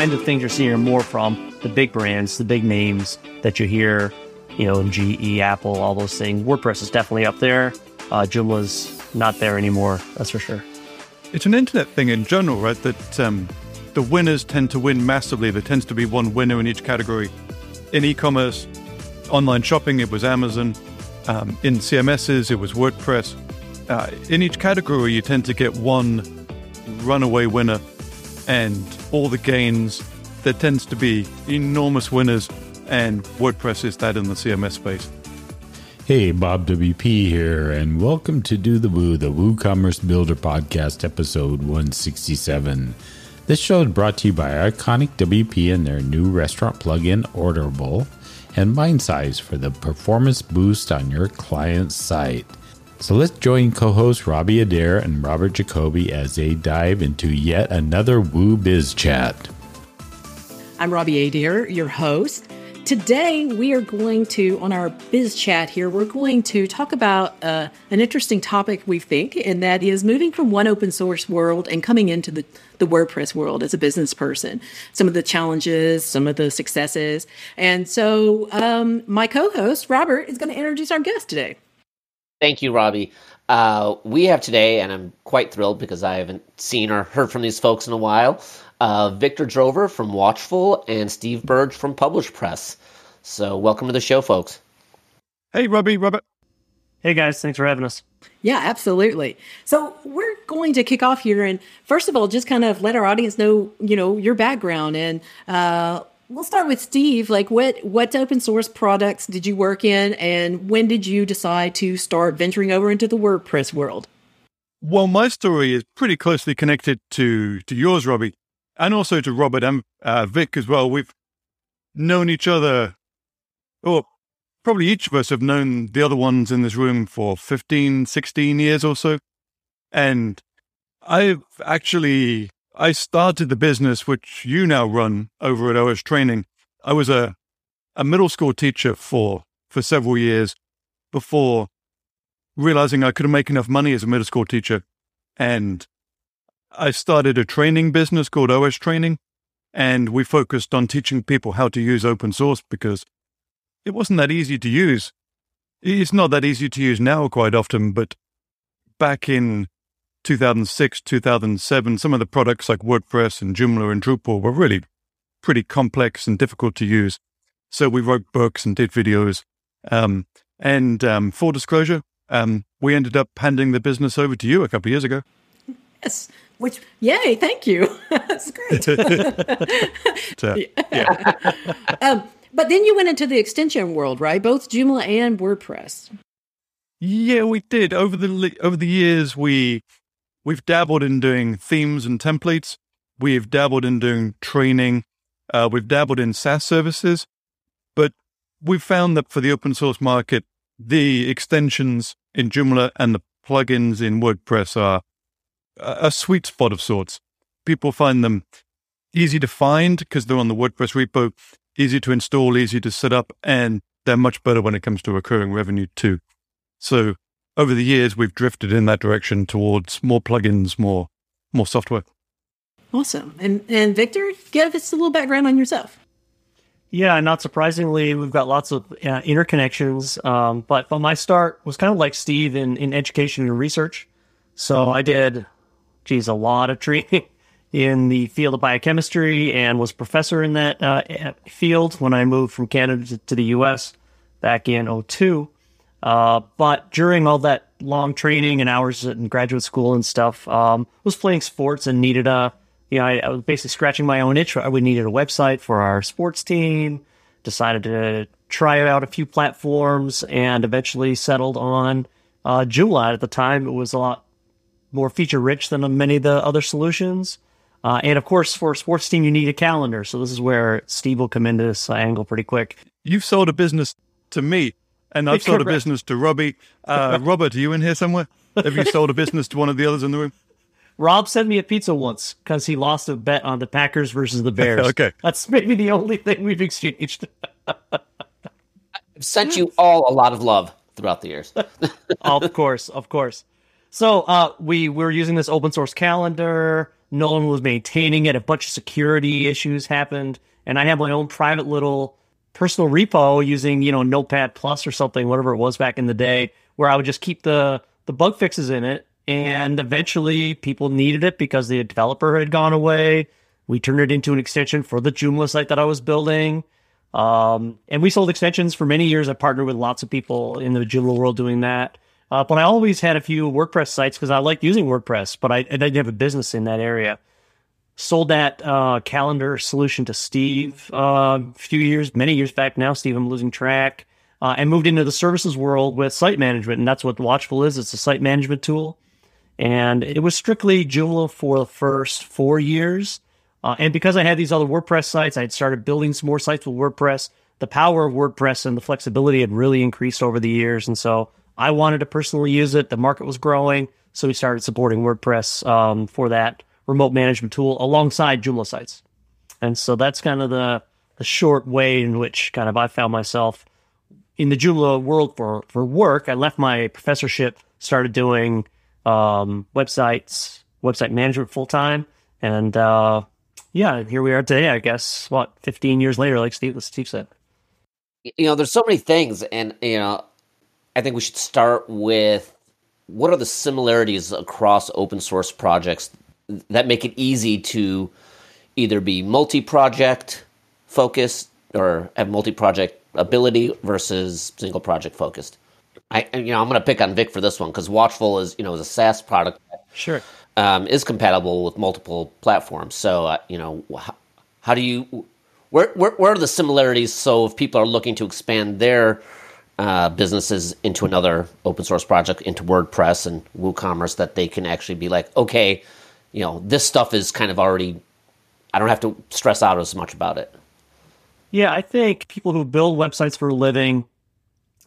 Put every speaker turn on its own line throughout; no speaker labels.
kinds of things you're seeing more from the big brands, the big names that you hear, you know, in GE, Apple, all those things. WordPress is definitely up there. Uh, Joomla's not there anymore, that's for sure.
It's an internet thing in general, right? That um, the winners tend to win massively. There tends to be one winner in each category. In e commerce, online shopping, it was Amazon. Um, in CMSs, it was WordPress. Uh, in each category, you tend to get one runaway winner and all the gains. There tends to be enormous winners, and WordPress is that in the CMS space.
Hey, Bob WP here, and welcome to Do the Woo, the WooCommerce Builder Podcast, episode 167. This show is brought to you by Iconic WP and their new restaurant plugin, Orderable, and MindSize for the performance boost on your client's site. So let's join co hosts Robbie Adair and Robert Jacoby as they dive into yet another Woo Biz chat.
I'm Robbie Adair, your host. Today, we are going to, on our biz chat here, we're going to talk about uh, an interesting topic, we think, and that is moving from one open source world and coming into the, the WordPress world as a business person. Some of the challenges, some of the successes. And so, um, my co host, Robert, is going to introduce our guest today.
Thank you, Robbie. Uh, we have today, and I'm quite thrilled because I haven't seen or heard from these folks in a while, uh, Victor Drover from Watchful and Steve Burge from Publish Press. So, welcome to the show, folks.
Hey, Robbie, Robert.
Hey, guys. Thanks for having us.
Yeah, absolutely. So we're going to kick off here, and first of all, just kind of let our audience know, you know, your background, and uh, we'll start with Steve. Like, what what open source products did you work in, and when did you decide to start venturing over into the WordPress world?
Well, my story is pretty closely connected to to yours, Robbie, and also to Robert and uh, Vic as well. We've known each other, or probably each of us have known the other ones in this room for 15, 16 years or so. And I've actually I started the business which you now run over at OS Training. I was a a middle school teacher for for several years before realizing I couldn't make enough money as a middle school teacher, and I started a training business called OS Training, and we focused on teaching people how to use open source because it wasn't that easy to use. It's not that easy to use now quite often, but back in 2006, 2007, some of the products like WordPress and Joomla and Drupal were really pretty complex and difficult to use. So we wrote books and did videos. Um, and um, full disclosure, um, we ended up handing the business over to you a couple of years ago.
Yes, which yay, thank you. That's great.
So, yeah.
um, but then you went into the extension world, right? Both Joomla and WordPress.
Yeah, we did. Over the over the years, we we've dabbled in doing themes and templates. We've dabbled in doing training. Uh, we've dabbled in SaaS services, but we've found that for the open source market, the extensions in Joomla and the plugins in WordPress are a sweet spot of sorts. People find them easy to find because they're on the WordPress repo, easy to install, easy to set up, and they're much better when it comes to recurring revenue too. So over the years, we've drifted in that direction towards more plugins, more more software.
Awesome. And and Victor, give us a little background on yourself.
Yeah, not surprisingly, we've got lots of uh, interconnections. Um, but, but my start was kind of like Steve in, in education and research. So I did, geez, a lot of training in the field of biochemistry and was professor in that uh, field when I moved from Canada to, to the US back in 02. Uh, but during all that long training and hours in graduate school and stuff, um, was playing sports and needed a, you know, I, I was basically scratching my own itch. We needed a website for our sports team. Decided to try out a few platforms and eventually settled on uh, Joomla. At the time, it was a lot more feature rich than many of the other solutions. Uh, and of course, for a sports team, you need a calendar. So this is where Steve will come into this angle pretty quick.
You've sold a business to me, and I've sold a business to Robbie. Uh, Robert, are you in here somewhere? Have you sold a business to one of the others in the room?
Rob sent me a pizza once because he lost a bet on the Packers versus the Bears.
Okay.
That's maybe the only thing we've exchanged.
I've sent you all a lot of love throughout the years.
of course, of course. So uh, we we were using this open source calendar. No one was maintaining it. A bunch of security issues happened, and I had my own private little personal repo using you know Notepad Plus or something, whatever it was back in the day, where I would just keep the the bug fixes in it. And eventually, people needed it because the developer had gone away. We turned it into an extension for the Joomla site that I was building. Um, and we sold extensions for many years. I partnered with lots of people in the Joomla world doing that. Uh, but I always had a few WordPress sites because I liked using WordPress, but I, I, didn't have a business in that area. Sold that uh, calendar solution to Steve uh, a few years, many years back now. Steve, I'm losing track. Uh, and moved into the services world with site management, and that's what Watchful is. It's a site management tool. And it was strictly Joomla for the first four years. Uh, and because I had these other WordPress sites, I had started building some more sites with WordPress. The power of WordPress and the flexibility had really increased over the years. And so I wanted to personally use it. The market was growing. So we started supporting WordPress um, for that remote management tool alongside Joomla sites. And so that's kind of the, the short way in which kind of I found myself in the Joomla world for, for work. I left my professorship, started doing um, websites, website management full time, and uh, yeah, here we are today. I guess what 15 years later, like Steve, Steve said.
You know, there's so many things, and you know, I think we should start with what are the similarities across open source projects that make it easy to either be multi-project focused or have multi-project ability versus single project focused. I you know I'm going to pick on Vic for this one because Watchful is you know is a SaaS product.
Sure.
Um, is compatible with multiple platforms. So uh, you know how, how do you where, where where are the similarities? So if people are looking to expand their uh, businesses into another open source project, into WordPress and WooCommerce, that they can actually be like, okay, you know, this stuff is kind of already. I don't have to stress out as much about it.
Yeah, I think people who build websites for a living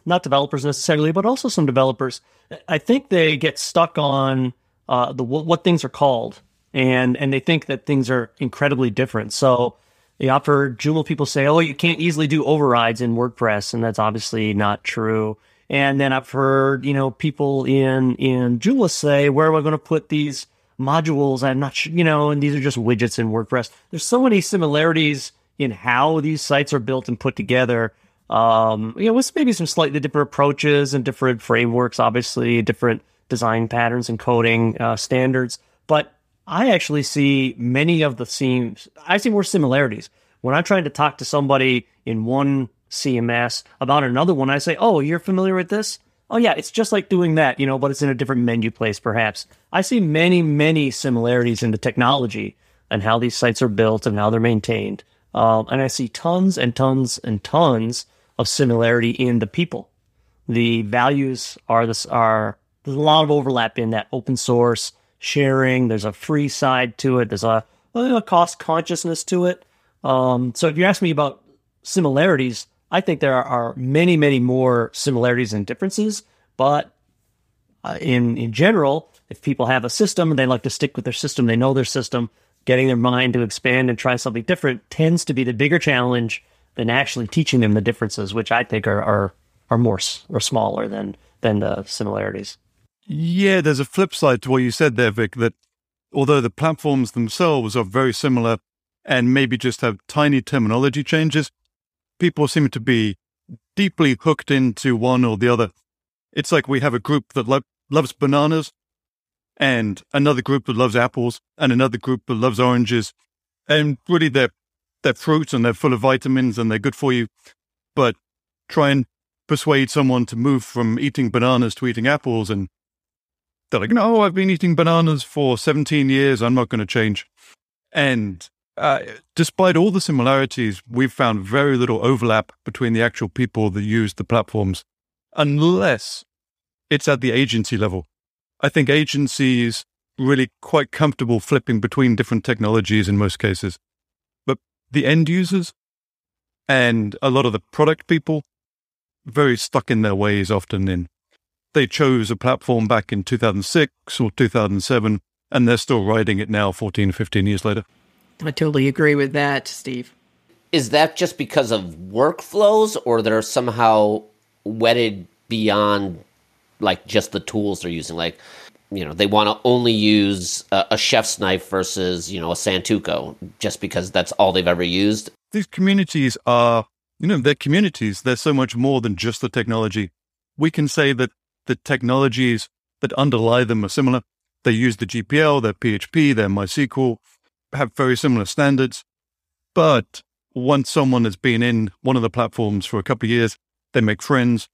not developers necessarily, but also some developers. I think they get stuck on uh, the what things are called, and and they think that things are incredibly different. So, yeah, I've heard Joomla people say, "Oh, you can't easily do overrides in WordPress," and that's obviously not true. And then I've heard you know people in in Joomla say, "Where am I going to put these modules?" I'm not sure, you know, and these are just widgets in WordPress. There's so many similarities in how these sites are built and put together um, you know, with maybe some slightly different approaches and different frameworks, obviously different design patterns and coding uh, standards. But I actually see many of the themes. I see more similarities when I'm trying to talk to somebody in one CMS about another one. I say, "Oh, you're familiar with this? Oh, yeah, it's just like doing that, you know, but it's in a different menu place, perhaps." I see many, many similarities in the technology and how these sites are built and how they're maintained. Um, and I see tons and tons and tons of similarity in the people. The values are this are there's a lot of overlap in that open source sharing. There's a free side to it. There's a, a cost consciousness to it. Um, so if you ask me about similarities, I think there are many, many more similarities and differences. But uh, in in general, if people have a system and they like to stick with their system, they know their system. Getting their mind to expand and try something different tends to be the bigger challenge than actually teaching them the differences, which I think are are, are more or smaller than than the similarities.
Yeah, there's a flip side to what you said there, Vic. That although the platforms themselves are very similar and maybe just have tiny terminology changes, people seem to be deeply hooked into one or the other. It's like we have a group that lo- loves bananas and another group that loves apples and another group that loves oranges. And really, they're they're fruits and they're full of vitamins and they're good for you. But try and persuade someone to move from eating bananas to eating apples and they're like, no, I've been eating bananas for 17 years. I'm not going to change. And uh, despite all the similarities, we've found very little overlap between the actual people that use the platforms, unless it's at the agency level. I think agencies really quite comfortable flipping between different technologies in most cases. But the end users and a lot of the product people very stuck in their ways often in they chose a platform back in 2006 or 2007 and they're still riding it now 14 15 years later
i totally agree with that steve.
Is that just because of workflows or they're somehow wedded beyond like just the tools they're using? Like you know they want to only use a, a, chef's knife versus you know a santoku just because that's all they've ever used?
These communities are you know they're communities. They're so much more than just the technology. We can say that the technologies that underlie them are similar. They use the gpl their php their mysql have very similar standards but once someone has been in one of the platforms for a couple of years they make friends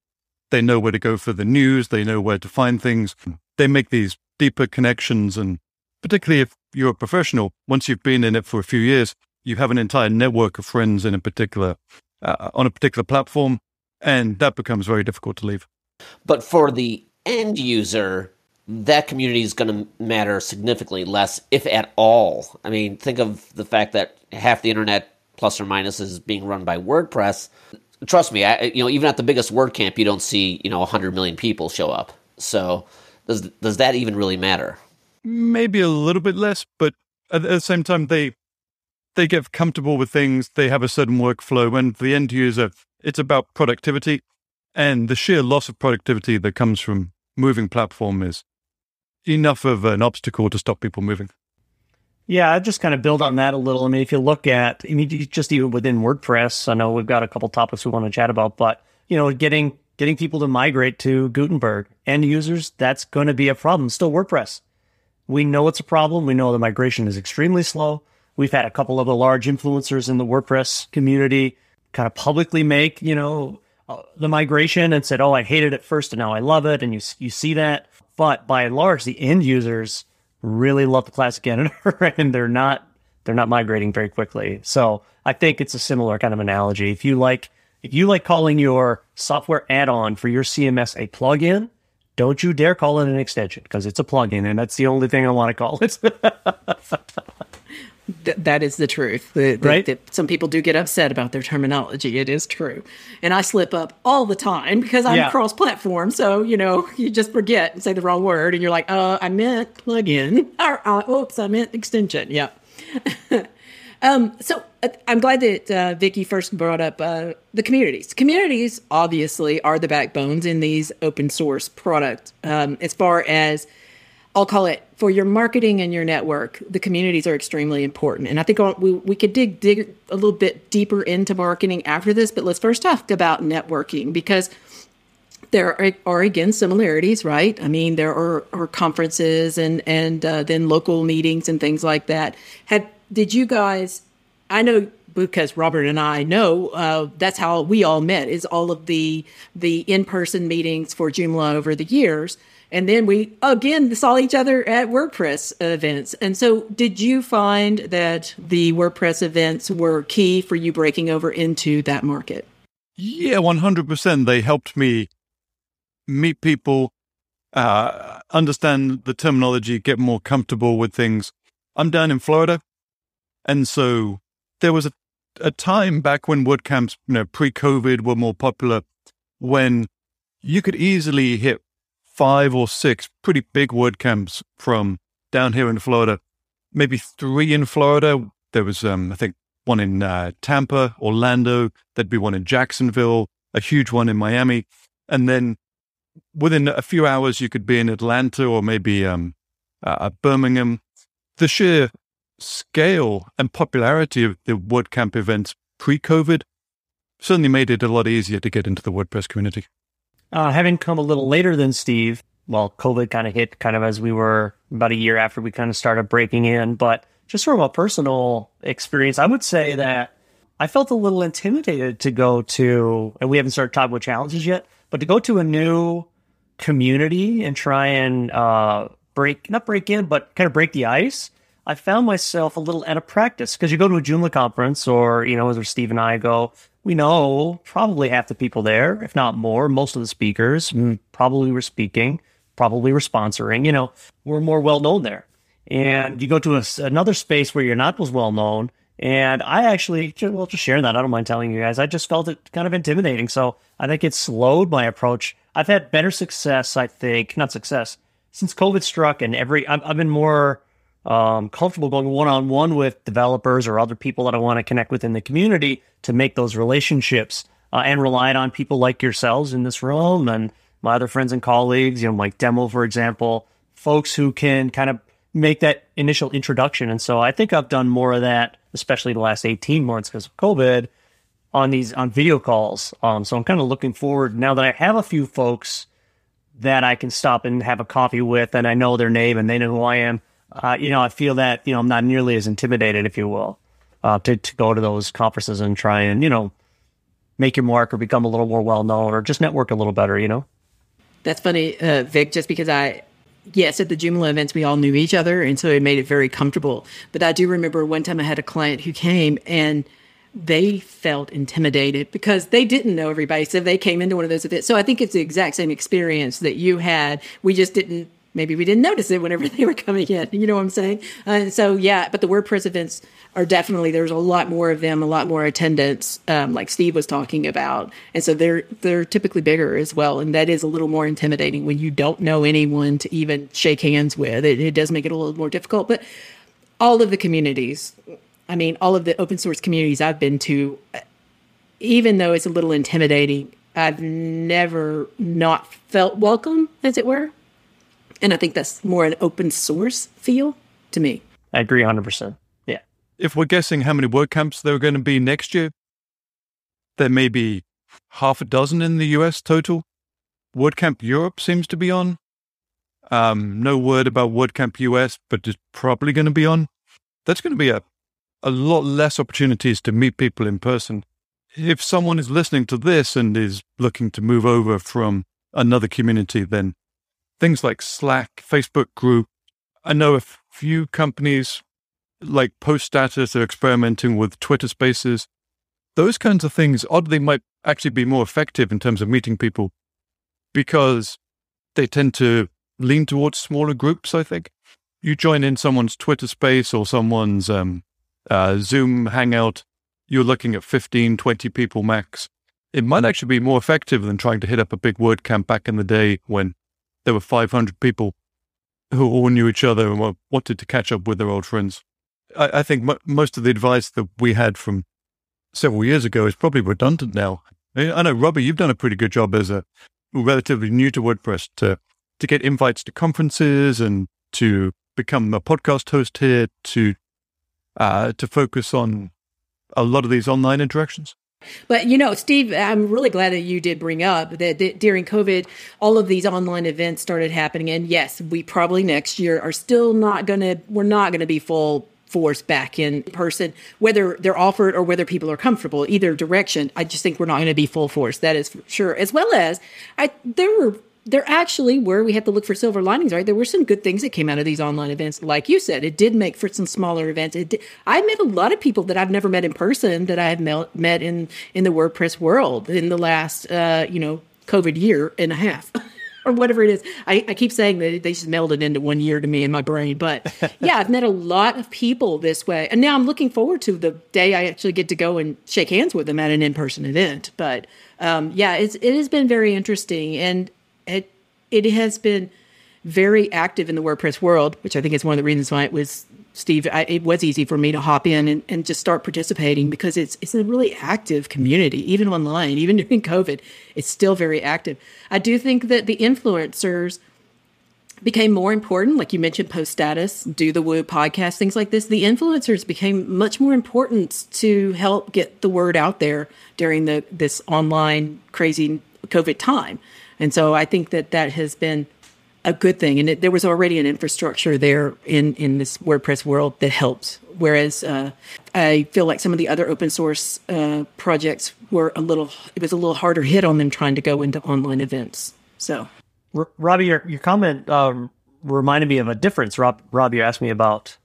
they know where to go for the news they know where to find things they make these deeper connections. And particularly if you're a professional, once you've been in it for a few years, you have an entire network of friends in a particular, uh, on a particular platform. And that becomes very difficult to leave.
But for the end user, that community is going to matter significantly less, if at all. I mean, think of the fact that half the internet, plus or minus, is being run by WordPress. Trust me, I, you know, even at the biggest WordCamp, you don't see you know 100 million people show up. So does does that even really matter?
Maybe a little bit less, but at the same time, they they get comfortable with things. They have a certain workflow, and the end user, it's about productivity, and the sheer loss of productivity that comes from moving platform is enough of an obstacle to stop people moving.
Yeah, I just kind of build on that a little. I mean, if you look at, I mean, just even within WordPress, I know we've got a couple topics we want to chat about, but you know, getting getting people to migrate to Gutenberg. End users, that's going to be a problem. Still WordPress. We know it's a problem. We know the migration is extremely slow. We've had a couple of the large influencers in the WordPress community kind of publicly make, you know, uh, the migration and said, "Oh, I hated it first and now I love it." And you you see that, but by and large, the end users really love the classic editor, and they're not they're not migrating very quickly. So I think it's a similar kind of analogy. If you like if you like calling your software add-on for your CMS a plugin, don't you dare call it an extension because it's a plugin, and that's the only thing I want to call it.
Th- that is the truth. The, the, right? The, some people do get upset about their terminology. It is true, and I slip up all the time because I'm yeah. cross-platform. So you know, you just forget and say the wrong word, and you're like, "Uh, I meant plugin." Or, uh, oops, I meant extension. Yeah. Um, so uh, I'm glad that uh, Vicki first brought up uh, the communities. Communities obviously are the backbones in these open source products. Um, as far as I'll call it for your marketing and your network, the communities are extremely important. And I think we, we could dig dig a little bit deeper into marketing after this, but let's first talk about networking because there are, are, again similarities, right? I mean, there are, are conferences and and uh, then local meetings and things like that. Had did you guys? I know because Robert and I know uh, that's how we all met is all of the the in person meetings for Joomla over the years, and then we again saw each other at WordPress events. And so, did you find that the WordPress events were key for you breaking over into that market?
Yeah, one hundred percent. They helped me meet people, uh, understand the terminology, get more comfortable with things. I'm down in Florida. And so there was a, a time back when WordCamps, you know, pre COVID were more popular when you could easily hit five or six pretty big WordCamps from down here in Florida, maybe three in Florida. There was, um, I think, one in uh, Tampa, Orlando. There'd be one in Jacksonville, a huge one in Miami. And then within a few hours, you could be in Atlanta or maybe um, uh, Birmingham. The sheer scale and popularity of the WordCamp events pre COVID certainly made it a lot easier to get into the WordPress community.
Uh, having come a little later than Steve, well, COVID kind of hit kind of as we were about a year after we kind of started breaking in. But just from a personal experience, I would say that I felt a little intimidated to go to, and we haven't started talking about challenges yet, but to go to a new community and try and uh, break, not break in, but kind of break the ice I found myself a little out of practice because you go to a Joomla conference or, you know, as Steve and I go, we know probably half the people there, if not more, most of the speakers mm, probably were speaking, probably were sponsoring, you know, we're more well known there. And you go to a, another space where you're not as well known. And I actually, well, just sharing that. I don't mind telling you guys. I just felt it kind of intimidating. So I think it slowed my approach. I've had better success, I think, not success, since COVID struck and every, I've, I've been more, um, comfortable going one on one with developers or other people that I want to connect with in the community to make those relationships uh, and relied on people like yourselves in this room and my other friends and colleagues, you know, Mike Demo, for example, folks who can kind of make that initial introduction. And so I think I've done more of that, especially the last 18 months because of COVID on these on video calls. Um, so I'm kind of looking forward now that I have a few folks that I can stop and have a coffee with, and I know their name and they know who I am. Uh, you know, I feel that you know I'm not nearly as intimidated, if you will, uh, to to go to those conferences and try and you know make your mark or become a little more well known or just network a little better. You know.
That's funny, uh, Vic. Just because I yes, at the Joomla events, we all knew each other. And so it made it very comfortable. But I do remember one time I had a client who came and they felt intimidated because they didn't know everybody. So they came into one of those events. So I think it's the exact same experience that you had. We just didn't, maybe we didn't notice it whenever they were coming in. You know what I'm saying? Uh, so, yeah, but the WordPress events are definitely, there's a lot more of them, a lot more attendance, um, like Steve was talking about. And so they're, they're typically bigger as well. And that is a little more intimidating when you don't know anyone to even shake hands with. It, it does make it a little more difficult. But all of the communities, I mean, all of the open source communities I've been to, even though it's a little intimidating, I've never not felt welcome, as it were. And I think that's more an open source feel to me.
I agree 100%. Yeah.
If we're guessing how many WordCamps there are going to be next year, there may be half a dozen in the US total. WordCamp Europe seems to be on. Um, no word about WordCamp US, but it's probably going to be on. That's going to be a a lot less opportunities to meet people in person. If someone is listening to this and is looking to move over from another community, then things like Slack, Facebook group, I know a few companies like Post Status are experimenting with Twitter Spaces. Those kinds of things, oddly, might actually be more effective in terms of meeting people because they tend to lean towards smaller groups, I think. You join in someone's Twitter space or someone's um, uh, Zoom Hangout, you're looking at 15, 20 people max. It might actually be more effective than trying to hit up a big WordCamp back in the day when there were 500 people who all knew each other and wanted to catch up with their old friends. I, I think m- most of the advice that we had from several years ago is probably redundant now. I know, Robbie, you've done a pretty good job as a relatively new to WordPress to, to get invites to conferences and to become a podcast host here, to uh, to focus on a lot of these online interactions?
But you know, Steve, I'm really glad that you did bring up that, that, during COVID, all of these online events started happening. And yes, we probably next year are still not going to, we're not going to be full force back in person, whether they're offered or whether people are comfortable. Either direction, I just think we're not going to be full force. That is for sure. As well as, I there were there actually were, we have to look for silver linings, right? There were some good things that came out of these online events. Like you said, it did make for some smaller events. It did, I met a lot of people that I've never met in person that I have met in, in the WordPress world in the last, uh, you know, COVID year and a half. or whatever it is. I, I, keep saying that they just melded into one year to me in my brain. But yeah, I've met a lot of people this way. And now I'm looking forward to the day I actually get to go and shake hands with them at an in person event. But um, yeah, it's, it has been very interesting. And it it has been very active in the WordPress world, which I think is one of the reasons why it was Steve. I, it was easy for me to hop in and, and just start participating because it's it's a really active community, even online, even during COVID. It's still very active. I do think that the influencers became more important. Like you mentioned, post status, do the woo podcast, things like this. The influencers became much more important to help get the word out there during the this online crazy COVID time. And so I think that that has been a good thing. And it, there was already an infrastructure there in, in this WordPress world that helped. Whereas uh, I feel like some of the other open source uh, projects were a little, it was a little harder hit on them trying to go into online events. So,
R- Robbie, your, your comment um, reminded me of a difference. Rob, Rob, you asked me about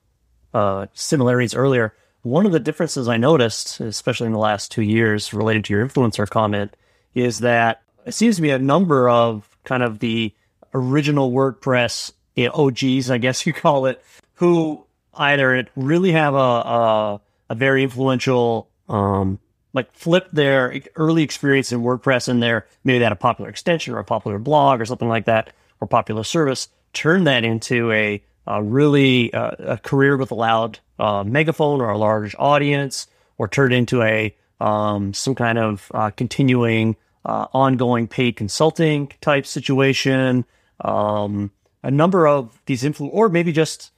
uh, similarities earlier. One of the differences I noticed, especially in the last two years, related to your influencer comment, is that it seems to be a number of kind of the original WordPress you know, OGs, I guess you call it, who either really have a a, a very influential um, like flip their early experience in WordPress and their maybe they had a popular extension or a popular blog or something like that or popular service, turn that into a, really uh, a career with a loud uh, megaphone or a large audience, or turn it into a um, some kind of uh, continuing uh, ongoing paid consulting type situation, um, a number of these influ, or maybe just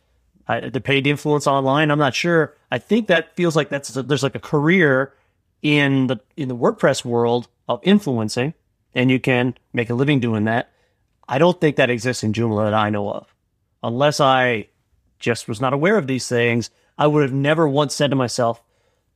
uh, the paid influence online. I'm not sure. I think that feels like that's there's like a career in the in the WordPress world of influencing, and you can make a living doing that. I don't think that exists in Joomla that I know of, unless I just was not aware of these things. I would have never once said to myself,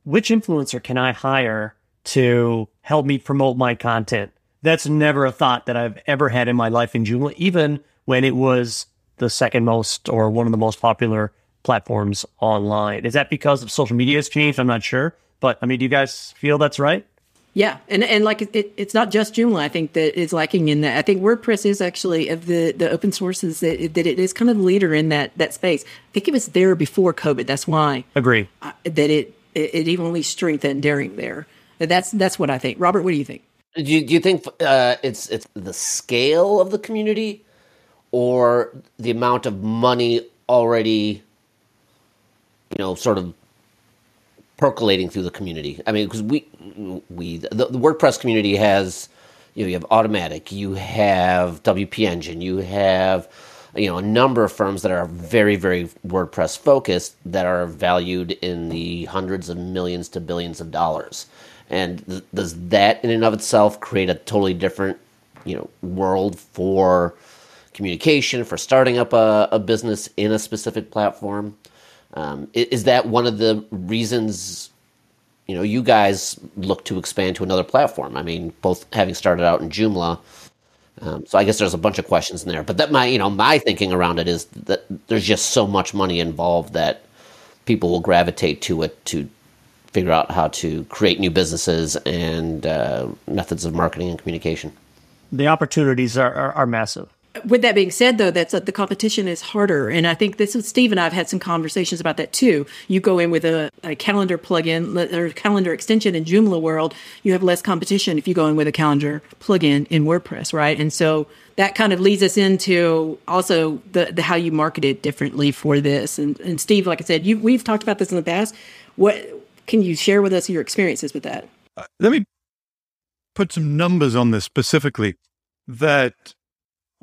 which influencer can I hire to help me promote my content? That's never a thought that I've ever had in my life in Joomla, even when it was the second most or one of the most popular platforms online. Is that because of social media has changed? I'm not sure. But I mean, do you guys feel that's right?
Yeah, and and like it, it's not just Joomla. I think that is lacking in that. I think WordPress is actually of the the open sources that that it is kind of the leader in that that space. I think it was there before COVID. That's why
agree
uh, that it, it it only strengthened during there. That's that's what I think. Robert, what do you think?
Do you, do you think uh, it's it's the scale of the community, or the amount of money already, you know, sort of percolating through the community. I mean, because we we the, the, WordPress community has you know you have Automattic, you have WP Engine, you have you know a number of firms that are very very WordPress focused that are valued in the hundreds of millions to billions of dollars. And th- does that in and of itself create a totally different you know world for communication for starting up a, a business in a specific platform? Um, is that one of the reasons you know you guys look to expand to another platform? I mean, both having started out in Joomla. Um, so I guess there's a bunch of questions in there, but that my you know my thinking around it is that there's just so much money involved that people will gravitate to it to figure out how to create new businesses and uh, methods of marketing and communication.
The opportunities are, are, are massive
with that being said, though, that's uh, the competition is harder, and I think this is Steve and I have had some conversations about that too. You go in with a, a calendar plugin or calendar extension in Joomla world, you have less competition if you go in with a calendar plugin in WordPress, right? And so that kind of leads us into also the, the how you market it differently for this. And, and Steve, like I said, you, we've talked about this in the past. What can you share with us your experiences with that?
Uh, let me put some numbers on this specifically. That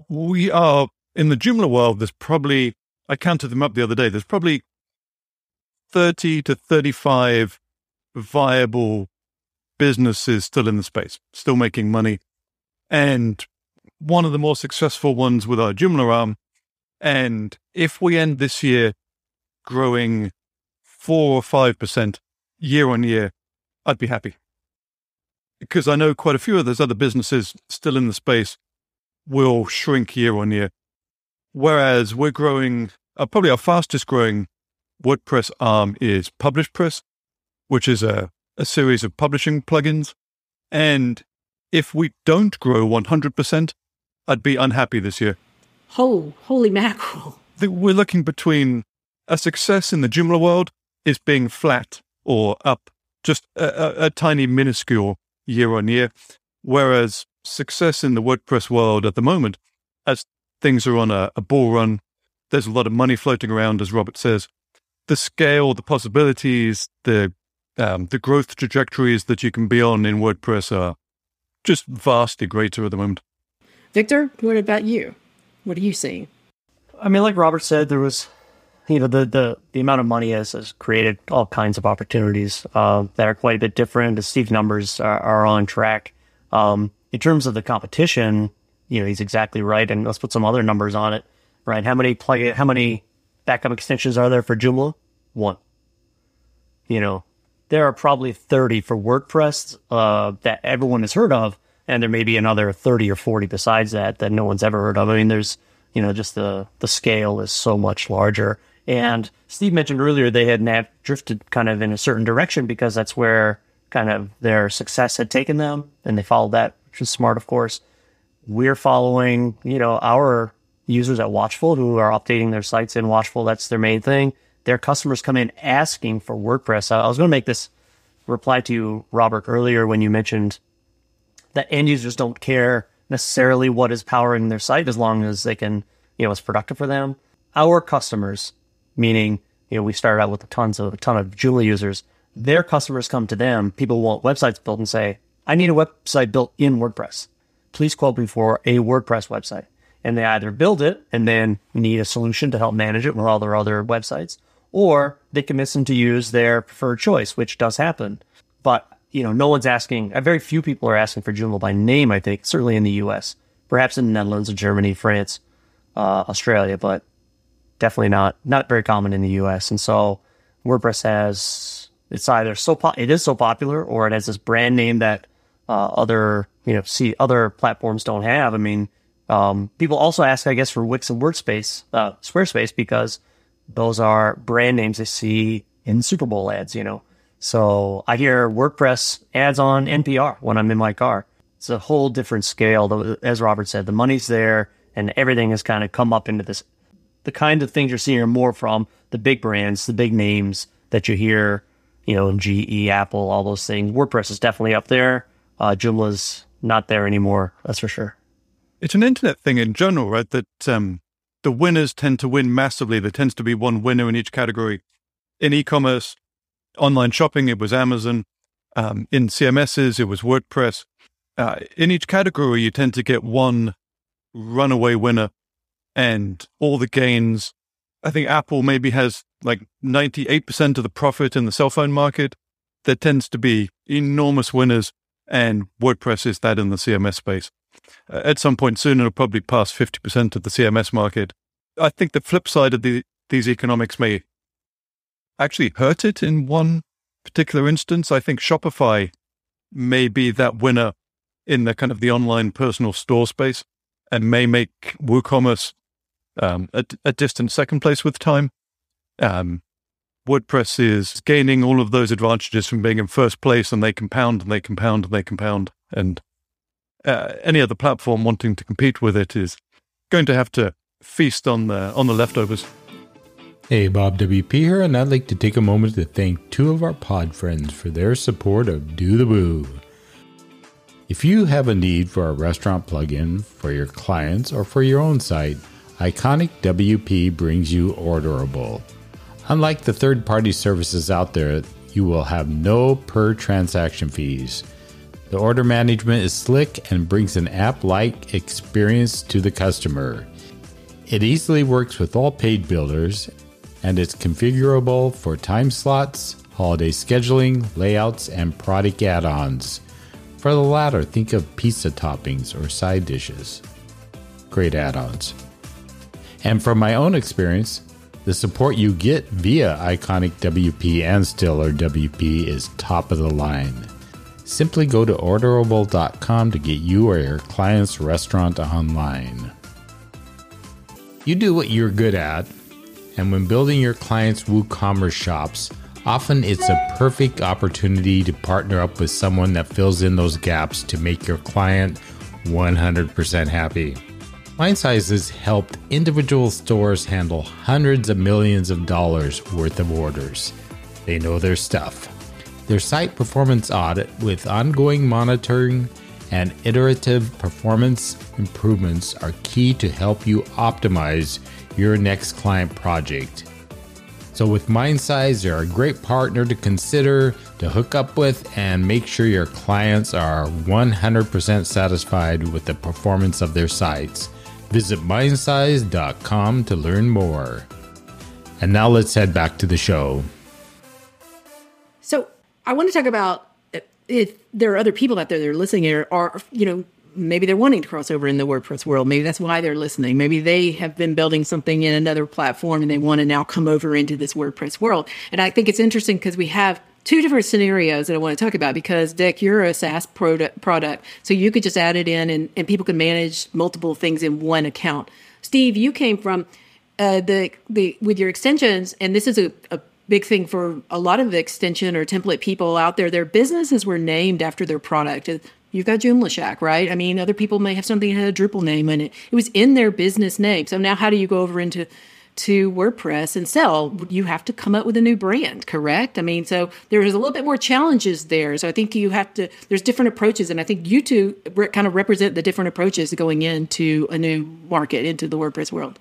we are in the Joomla world. There's probably I counted them up the other day. There's probably thirty to thirty-five viable businesses still in the space, still making money, and one of the more successful ones with our Joomla arm. And if we end this year growing four or five percent year on year, I'd be happy because I know quite a few of those other businesses still in the space will shrink year on year. Whereas we're growing, uh, probably our fastest growing WordPress arm is PublishPress, which is a, a series of publishing plugins. And if we don't grow 100%, I'd be unhappy this year.
Oh, holy mackerel.
We're looking between a success in the Joomla world is being flat or up just a, a, a tiny minuscule year on year. Whereas success in the WordPress world at the moment, as things are on a, a bull run, there's a lot of money floating around, as Robert says. The scale, the possibilities, the um, the growth trajectories that you can be on in WordPress are just vastly greater at the moment.
Victor, what about you? What are you seeing?
I mean, like Robert said, there was, you know, the the, the amount of money has, has created all kinds of opportunities uh, that are quite a bit different. The Steve numbers are, are on track. Um, in terms of the competition, you know, he's exactly right. And let's put some other numbers on it, right? How many plug how many backup extensions are there for Joomla? One. You know, there are probably 30 for WordPress uh, that everyone has heard of, and there may be another 30 or 40 besides that that no one's ever heard of. I mean, there's, you know, just the the scale is so much larger. And Steve mentioned earlier they had nav- drifted kind of in a certain direction because that's where kind of their success had taken them, and they followed that which is smart, of course. We're following, you know, our users at Watchful who are updating their sites in Watchful. That's their main thing. Their customers come in asking for WordPress. I was going to make this reply to you, Robert, earlier when you mentioned that end users don't care necessarily what is powering their site as long as they can, you know, it's productive for them. Our customers, meaning, you know, we started out with a tons of a ton of Joomla users. Their customers come to them. People want websites built and say, I need a website built in WordPress. Please quote me for a WordPress website. and they either build it and then need a solution to help manage it with all their other websites, or they convince them to use their preferred choice, which does happen. But you know, no one's asking. Uh, very few people are asking for Joomla by name. I think certainly in the U.S., perhaps in the Netherlands, Germany, France, uh, Australia, but definitely not not very common in the U.S. And so WordPress has it's either so po- it is so popular or it has this brand name that uh, other you know see other platforms don't have. I mean, um, people also ask, I guess, for Wix and WordSpace, uh, Squarespace because those are brand names they see in Super Bowl ads. You know, so I hear WordPress ads on NPR when I'm in my car. It's a whole different scale. As Robert said, the money's there and everything has kind of come up into this. The kind of things you're seeing are more from the big brands, the big names that you hear, you know, GE, Apple, all those things. WordPress is definitely up there. Uh, Joomla's not there anymore. That's for sure.
It's an internet thing in general, right? That um, the winners tend to win massively. There tends to be one winner in each category. In e-commerce, online shopping, it was Amazon. Um, in CMSs, it was WordPress. Uh, in each category, you tend to get one runaway winner and all the gains. I think Apple maybe has like 98% of the profit in the cell phone market. There tends to be enormous winners, and WordPress is that in the CMS space. Uh, at some point soon, it'll probably pass 50% of the CMS market. I think the flip side of the, these economics may actually hurt it in one particular instance. I think Shopify may be that winner in the kind of the online personal store space and may make WooCommerce um, a, a, distant second place with time. Um, WordPress is gaining all of those advantages from being in first place, and they compound and they compound and they compound. And uh, any other platform wanting to compete with it is going to have to feast on the on the leftovers.
Hey, Bob WP here, and I'd like to take a moment to thank two of our pod friends for their support of Do the Woo. If you have a need for a restaurant plugin for your clients or for your own site, Iconic WP brings you Orderable. Unlike the third party services out there, you will have no per transaction fees. The order management is slick and brings an app like experience to the customer. It easily works with all paid builders and it's configurable for time slots, holiday scheduling, layouts, and product add ons. For the latter, think of pizza toppings or side dishes. Great add ons. And from my own experience, the support you get via Iconic WP and Stellar WP is top of the line. Simply go to orderable.com to get you or your client's restaurant online. You do what you're good at, and when building your client's WooCommerce shops, Often it's a perfect opportunity to partner up with someone that fills in those gaps to make your client 100% happy. Mindsizes helped individual stores handle hundreds of millions of dollars worth of orders. They know their stuff. Their site performance audit with ongoing monitoring and iterative performance improvements are key to help you optimize your next client project so, with MindSize, they're a great partner to consider, to hook up with, and make sure your clients are 100% satisfied with the performance of their sites. Visit mindsize.com to learn more. And now let's head back to the show.
So, I want to talk about if there are other people out there that are listening or you know, maybe they're wanting to cross over in the WordPress world. Maybe that's why they're listening. Maybe they have been building something in another platform and they want to now come over into this WordPress world. And I think it's interesting because we have two different scenarios that I want to talk about because Vic, you're a SaaS product, product so you could just add it in and, and people can manage multiple things in one account. Steve, you came from uh, the the with your extensions, and this is a, a big thing for a lot of extension or template people out there. Their businesses were named after their product. You've got Joomla Shack, right? I mean, other people may have something that had a Drupal name in it. It was in their business name. So now, how do you go over into to WordPress and sell? You have to come up with a new brand, correct? I mean, so there's a little bit more challenges there. So I think you have to. There's different approaches, and I think you two kind of represent the different approaches going into a new market, into the WordPress world.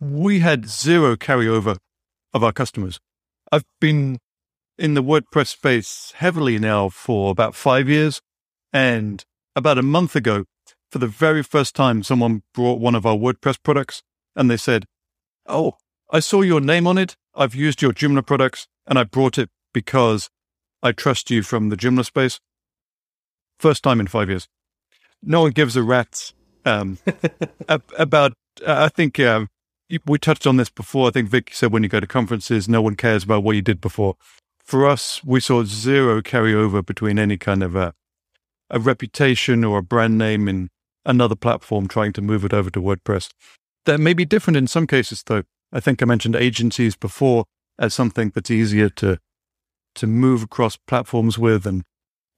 We had zero carryover of our customers. I've been in the WordPress space heavily now for about five years. And about a month ago, for the very first time, someone brought one of our WordPress products and they said, Oh, I saw your name on it. I've used your Joomla products and I brought it because I trust you from the Joomla space. First time in five years. No one gives a rat's um, about, I think uh, we touched on this before. I think Vic said when you go to conferences, no one cares about what you did before. For us, we saw zero carryover between any kind of a, a reputation or a brand name in another platform trying to move it over to WordPress. That may be different in some cases, though. I think I mentioned agencies before as something that's easier to to move across platforms with, and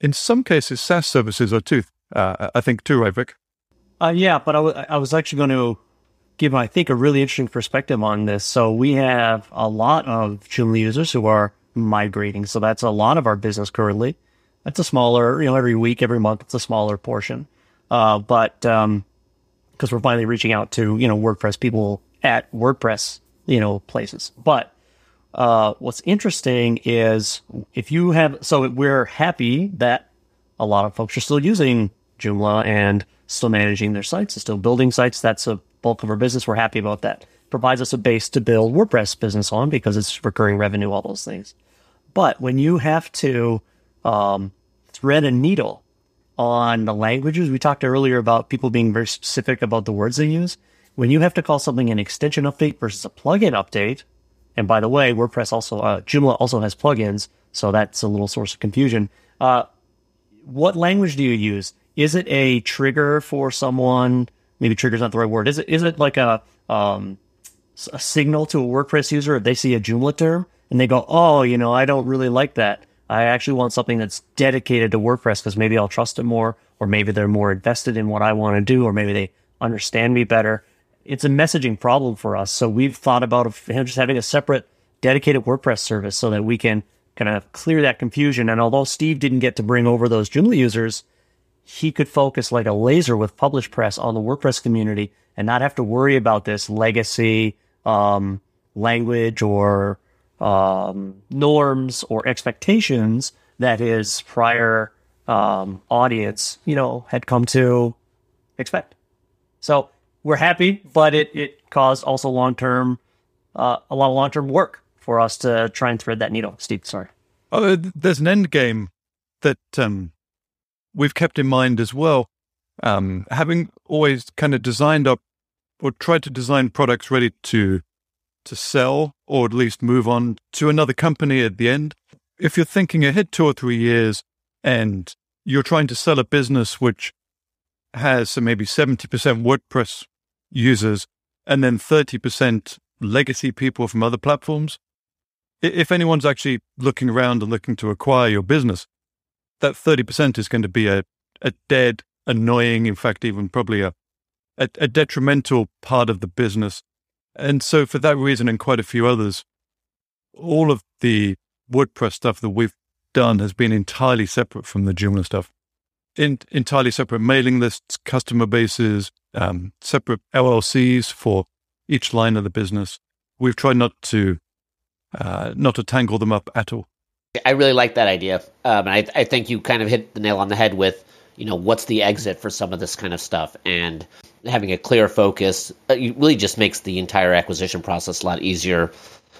in some cases, SaaS services are too. Uh, I think too, right, Vic?
Uh, yeah, but I, w- I was actually going to give, I think, a really interesting perspective on this. So we have a lot of Joomla users who are migrating. So that's a lot of our business currently. That's a smaller, you know, every week, every month, it's a smaller portion. Uh, but um, because we're finally reaching out to you know WordPress people at WordPress you know places. But uh, what's interesting is if you have so we're happy that a lot of folks are still using Joomla and still managing their sites and still building sites. That's a bulk of our business. We're happy about that. Provides us a base to build WordPress business on because it's recurring revenue, all those things. But when you have to um, thread a needle on the languages. We talked earlier about people being very specific about the words they use. When you have to call something an extension update versus a plugin update, and by the way, WordPress also, uh, Joomla also has plugins, so that's a little source of confusion. Uh, what language do you use? Is it a trigger for someone? Maybe trigger is not the right word. Is it is it like a um, a signal to a WordPress user if they see a Joomla term and they go, oh, you know, I don't really like that. I actually want something that's dedicated to WordPress because maybe I'll trust it more, or maybe they're more invested in what I want to do, or maybe they understand me better. It's a messaging problem for us. So we've thought about just having a separate dedicated WordPress service so that we can kind of clear that confusion. And although Steve didn't get to bring over those Joomla users, he could focus like a laser with PublishPress on the WordPress community and not have to worry about this legacy um, language or um, norms or expectations that his prior um, audience, you know, had come to expect. So we're happy, but it, it caused also long term, uh, a lot of long term work for us to try and thread that needle. Steve, sorry.
Oh, there's an end game that um, we've kept in mind as well. Um, having always kind of designed up or tried to design products ready to to sell or at least move on to another company at the end. If you're thinking ahead two or three years and you're trying to sell a business which has maybe 70% WordPress users and then 30% legacy people from other platforms, if anyone's actually looking around and looking to acquire your business, that 30% is going to be a, a dead, annoying, in fact, even probably a, a, a detrimental part of the business and so, for that reason and quite a few others, all of the WordPress stuff that we've done has been entirely separate from the Joomla stuff. In, entirely separate mailing lists, customer bases, um, separate LLCs for each line of the business. We've tried not to uh, not to tangle them up at all.
I really like that idea, um, and I, I think you kind of hit the nail on the head with you know what's the exit for some of this kind of stuff and having a clear focus uh, really just makes the entire acquisition process a lot easier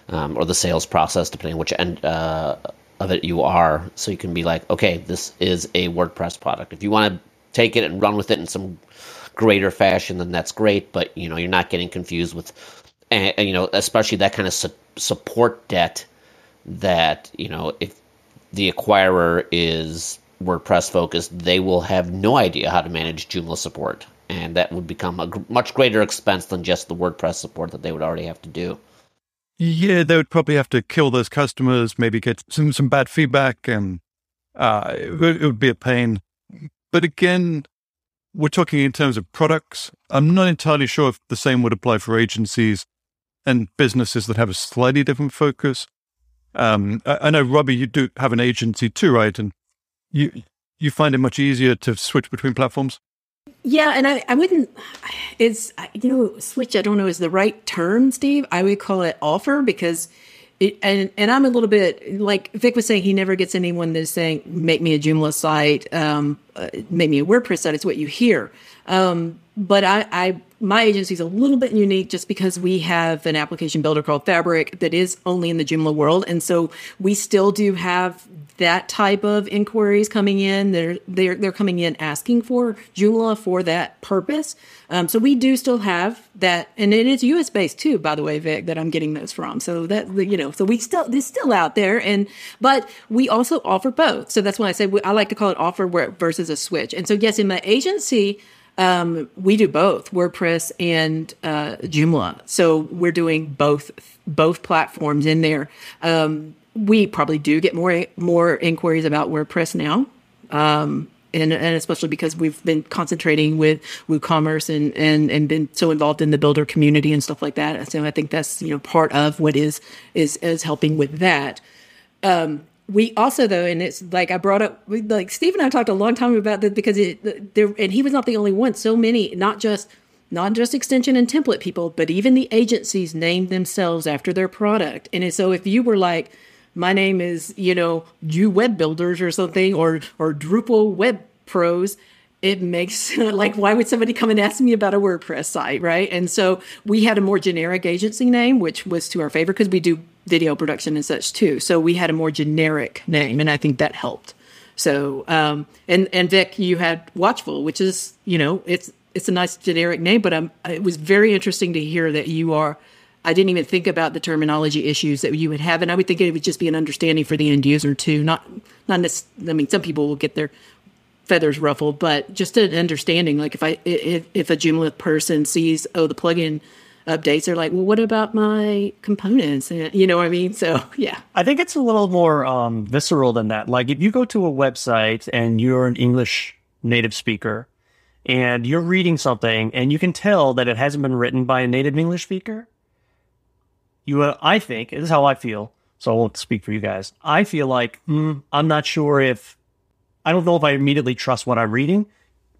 um, or the sales process depending on which end uh, of it you are so you can be like okay this is a wordpress product if you want to take it and run with it in some greater fashion then that's great but you know you're not getting confused with and, you know especially that kind of su- support debt that you know if the acquirer is WordPress focused, they will have no idea how to manage Joomla support. And that would become a much greater expense than just the WordPress support that they would already have to do.
Yeah, they would probably have to kill those customers, maybe get some, some bad feedback, and uh, it, would, it would be a pain. But again, we're talking in terms of products. I'm not entirely sure if the same would apply for agencies and businesses that have a slightly different focus. Um, I, I know, Robbie, you do have an agency too, right? And you you find it much easier to switch between platforms?
Yeah, and I, I wouldn't. It's you know switch. I don't know is the right term, Steve. I would call it offer because it, and and I'm a little bit like Vic was saying. He never gets anyone that's saying, "Make me a Joomla site, um, uh, make me a WordPress site." It's what you hear. Um, but I, I, my agency is a little bit unique just because we have an application builder called Fabrik that is only in the Joomla world, and so we still do have that type of inquiries coming in. They're they're they're coming in asking for Joomla for that purpose. Um, so we do still have that, and it is US based too, by the way, Vic, that I'm getting those from. So that you know, so we still it's still out there, and but we also offer both. So that's why I say I like to call it offer versus a switch. And so yes, in my agency. Um, we do both WordPress and uh, Joomla, so we're doing both both platforms in there. Um, we probably do get more more inquiries about WordPress now. Um, and, and, especially because we've been concentrating with WooCommerce and, and, and been so involved in the builder community and stuff like that. So I think that's, you know, part of what is, is, is helping with that. Um, we also though, and it's like I brought up, like Steve and I talked a long time about this because it, there, and he was not the only one. So many, not just, not just extension and template people, but even the agencies named themselves after their product. And so if you were like, my name is, you know, you Web Builders or something, or or Drupal Web Pros, it makes like why would somebody come and ask me about a WordPress site, right? And so we had a more generic agency name, which was to our favor because we do video production and such too. So we had a more generic name, and I think that helped. So um, and and Vic, you had Watchful, which is you know it's it's a nice generic name, but I'm, it was very interesting to hear that you are I didn't even think about the terminology issues that you would have, and I would think it would just be an understanding for the end user too. Not, not. this. I mean, some people will get their feathers ruffled, but just an understanding. Like if I, if, if a Joomla person sees, oh, the plugin updates, they're like, well, what about my components? And, you know what I mean? So yeah,
I think it's a little more um, visceral than that. Like if you go to a website and you're an English native speaker and you're reading something and you can tell that it hasn't been written by a native English speaker you, uh, I think, this is how I feel. So I won't speak for you guys. I feel like mm, I'm not sure if I don't know if I immediately trust what I'm reading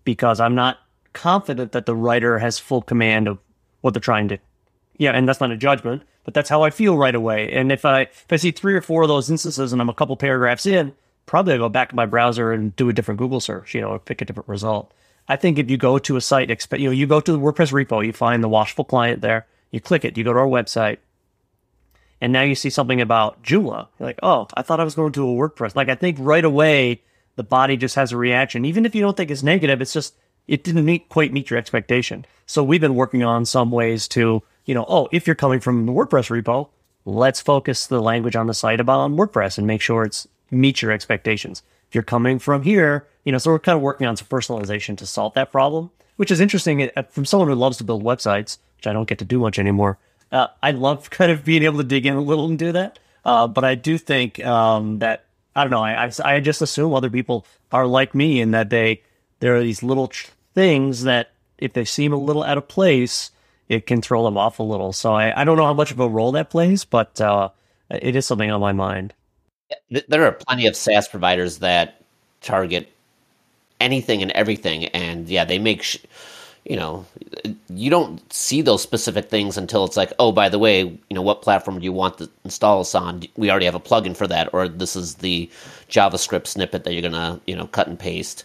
because I'm not confident that the writer has full command of what they're trying to. Yeah, and that's not a judgment, but that's how I feel right away. And if I if I see three or four of those instances and I'm a couple paragraphs in, probably I go back to my browser and do a different Google search, you know, or pick a different result. I think if you go to a site, expect you know, you go to the WordPress repo, you find the Watchful client there, you click it, you go to our website, and now you see something about Joomla. You're like, oh, I thought I was going to a WordPress. Like I think right away the body just has a reaction, even if you don't think it's negative. It's just it didn't meet, quite meet your expectation. So we've been working on some ways to, you know, oh, if you're coming from the WordPress repo, let's focus the language on the site about on WordPress and make sure it's meets your expectations. If you're coming from here, you know, so we're kind of working on some personalization to solve that problem, which is interesting uh, from someone who loves to build websites, which I don't get to do much anymore. Uh, I love kind of being able to dig in a little and do that. Uh, but I do think um, that I don't know. I, I, I just assume other people are like me in that they there are these little things that if they seem a little out of place, it can throw them off a little. So I, I don't know how much of a role that plays, but uh, it is something on my mind.
There are plenty of SaaS providers that target anything and everything, and yeah, they make. Sh- you know, you don't see those specific things until it's like, oh, by the way, you know, what platform do you want to install this on? We already have a plugin for that, or this is the JavaScript snippet that you're gonna, you know, cut and paste,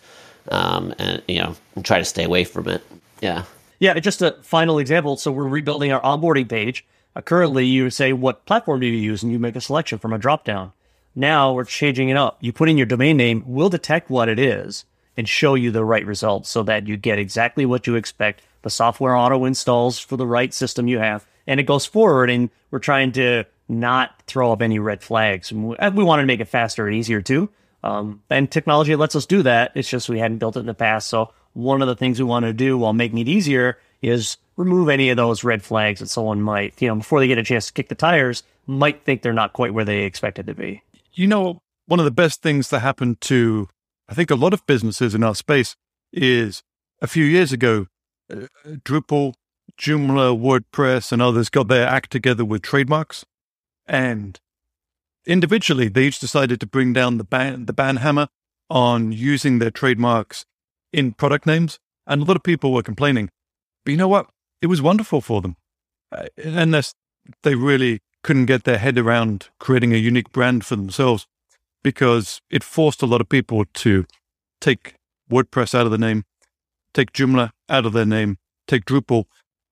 um, and you know, try to stay away from it. Yeah,
yeah. Just a final example. So we're rebuilding our onboarding page. Uh, currently, you say what platform do you use, and you make a selection from a dropdown. Now we're changing it up. You put in your domain name. We'll detect what it is and show you the right results so that you get exactly what you expect. The software auto installs for the right system you have, and it goes forward. And we're trying to not throw up any red flags. We, we want to make it faster and easier too. Um, and technology lets us do that. It's just we hadn't built it in the past. So one of the things we want to do while making it easier is remove any of those red flags that someone might, you know, before they get a chance to kick the tires, might think they're not quite where they expected to be.
You know, one of the best things that happened to I think a lot of businesses in our space is a few years ago, uh, Drupal, Joomla, WordPress, and others got their act together with trademarks, and individually they each decided to bring down the ban the ban hammer on using their trademarks in product names, and a lot of people were complaining. But you know what? It was wonderful for them, uh, unless they really couldn't get their head around creating a unique brand for themselves because it forced a lot of people to take WordPress out of the name, take Joomla out of their name, take Drupal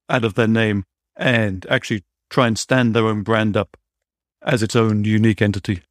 out of their name, and actually try and stand their own brand up as its own unique entity.